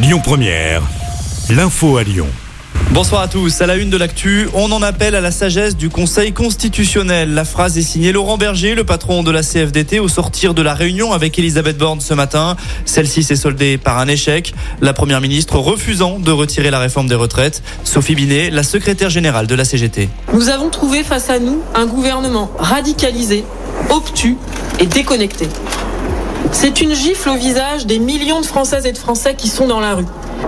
Lyon Première, l'info à Lyon. Bonsoir à tous. À la une de l'actu, on en appelle à la sagesse du Conseil constitutionnel. La phrase est signée Laurent Berger, le patron de la CFDT, au sortir de la réunion avec Elisabeth Borne ce matin. Celle-ci s'est soldée par un échec. La première ministre refusant de retirer la réforme des retraites. Sophie Binet, la secrétaire générale de la CGT. Nous avons trouvé face à nous un gouvernement radicalisé, obtus et déconnecté. C'est une gifle au visage des millions de Françaises et de Français qui sont dans la rue.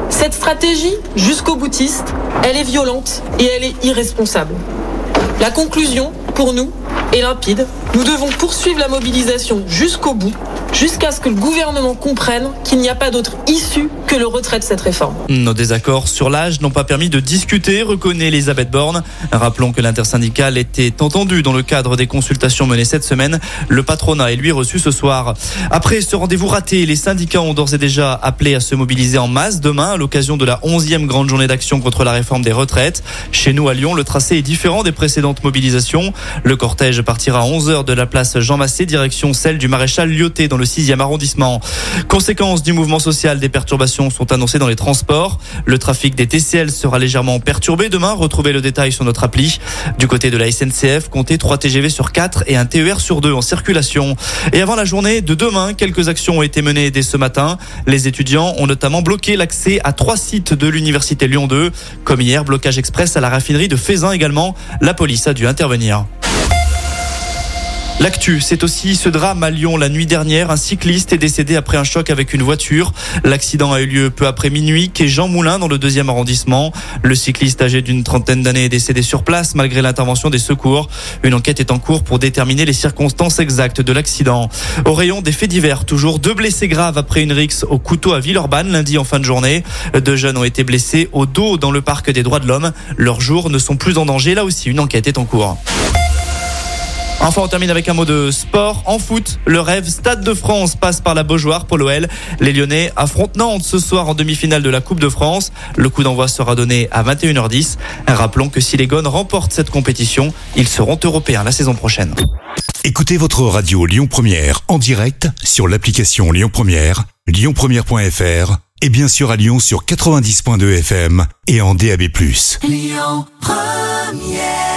Cette stratégie, jusqu'au boutiste, elle est violente et elle est irresponsable. La conclusion, pour nous, est limpide. Nous devons poursuivre la mobilisation jusqu'au bout, jusqu'à ce que le gouvernement comprenne qu'il n'y a pas d'autre issue que le retrait de cette réforme. Nos désaccords sur l'âge n'ont pas permis de discuter, reconnaît Elisabeth Borne. Rappelons que l'intersyndicale était entendu dans le cadre des consultations menées cette semaine. Le patronat est lui reçu ce soir. Après ce rendez-vous raté, les syndicats ont d'ores et déjà appelé à se mobiliser en masse demain à l'occasion de la 11e grande journée d'action contre la réforme des retraites. Chez nous à Lyon, le tracé est différent des précédentes mobilisations. Le cortège partira à 11h de la place Jean Massé, direction celle du maréchal Lyoté dans le 6e arrondissement. Conséquence du mouvement social, des perturbations sont annoncées dans les transports. Le trafic des TCL sera légèrement perturbé demain. Retrouvez le détail sur notre appli. Du côté de la SNCF, comptez 3 TGV sur 4 et un TER sur 2 en circulation. Et avant la journée de demain, quelques actions ont été menées dès ce matin. Les étudiants ont notamment bloqué l'accès à trois sites de l'université Lyon 2. Comme hier, blocage express à la raffinerie de Fézin également. La police a dû intervenir. L'actu, c'est aussi ce drame à Lyon la nuit dernière. Un cycliste est décédé après un choc avec une voiture. L'accident a eu lieu peu après minuit, quai Jean Moulin dans le deuxième arrondissement. Le cycliste âgé d'une trentaine d'années est décédé sur place malgré l'intervention des secours. Une enquête est en cours pour déterminer les circonstances exactes de l'accident. Au rayon des faits divers, toujours deux blessés graves après une rixe au couteau à Villeurbanne lundi en fin de journée. Deux jeunes ont été blessés au dos dans le parc des droits de l'homme. Leurs jours ne sont plus en danger. Là aussi, une enquête est en cours. Enfin, on termine avec un mot de sport. En foot, le rêve Stade de France passe par la Beaujoire pour l'OL. Les Lyonnais affrontent Nantes ce soir en demi-finale de la Coupe de France. Le coup d'envoi sera donné à 21h10. Rappelons que si les Gones remportent cette compétition, ils seront européens la saison prochaine. Écoutez votre radio Lyon Première en direct sur l'application Lyon Première, lyonpremière.fr et bien sûr à Lyon sur 90.2 FM et en DAB+. Lyon Première